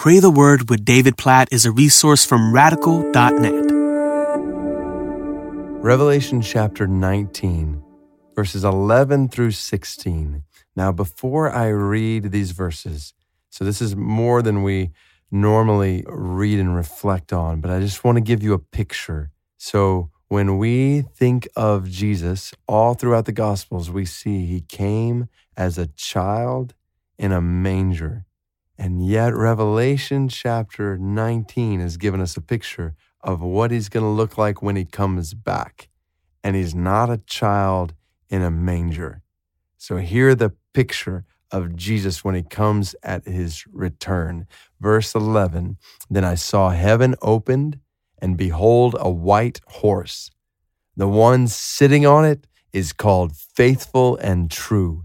Pray the Word with David Platt is a resource from radical.net. Revelation chapter 19, verses 11 through 16. Now, before I read these verses, so this is more than we normally read and reflect on, but I just want to give you a picture. So, when we think of Jesus, all throughout the Gospels, we see he came as a child in a manger. And yet, Revelation chapter 19 has given us a picture of what he's going to look like when he comes back. And he's not a child in a manger. So, here the picture of Jesus when he comes at his return. Verse 11 Then I saw heaven opened, and behold, a white horse. The one sitting on it is called faithful and true.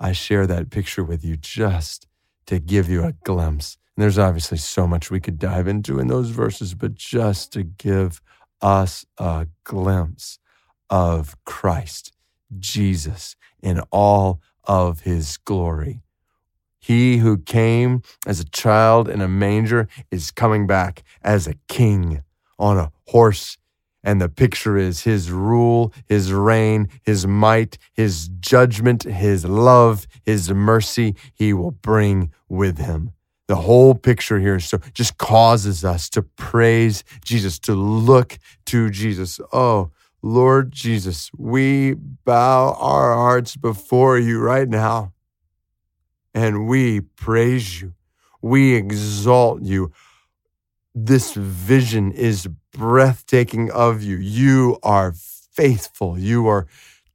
I share that picture with you just to give you a glimpse. And there's obviously so much we could dive into in those verses, but just to give us a glimpse of Christ, Jesus, in all of his glory. He who came as a child in a manger is coming back as a king on a horse. And the picture is his rule, his reign, his might, his judgment, his love, his mercy he will bring with him. The whole picture here so just causes us to praise Jesus, to look to Jesus. Oh, Lord Jesus, we bow our hearts before you right now and we praise you. We exalt you. This vision is breathtaking of you. You are faithful. You are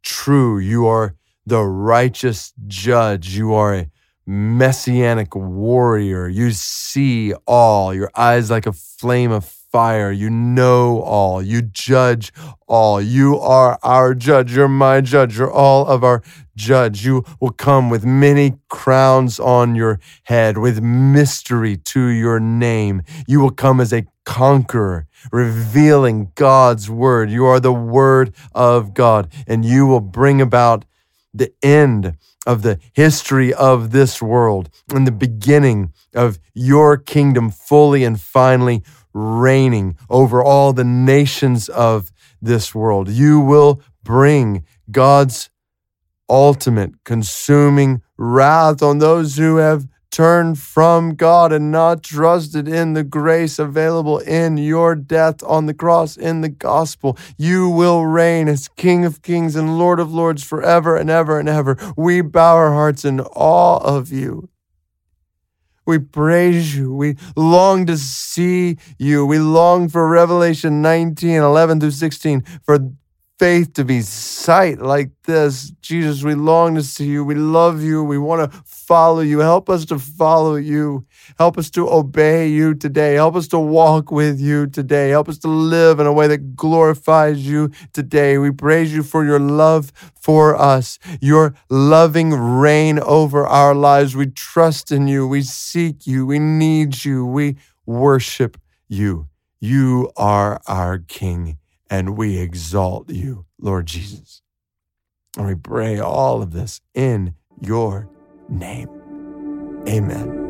true. You are the righteous judge. You are a messianic warrior. You see all. Your eyes like a flame of fire. You know all. You judge all. You are our judge. You're my judge. You're all of our judge. You will come with many crowns on your head, with mystery to your name. You will come as a conqueror, revealing God's word. You are the word of God, and you will bring about the end of the history of this world and the beginning of your kingdom fully and finally reigning over all the nations of this world. You will bring God's ultimate consuming wrath on those who have turned from God and not trusted in the grace available in your death on the cross in the gospel. You will reign as King of kings and Lord of lords forever and ever and ever. We bow our hearts in awe of you. We praise you. We long to see you. We long for Revelation 19, 11 through 16, for faith to be sight like this. Jesus, we long to see you. We love you. We want to follow you. Help us to follow you. Help us to obey you today. Help us to walk with you today. Help us to live in a way that glorifies you today. We praise you for your love for us, your loving reign over our lives. We trust in you. We seek you. We need you. We worship you. You are our King and we exalt you, Lord Jesus. And we pray all of this in your name. Amen.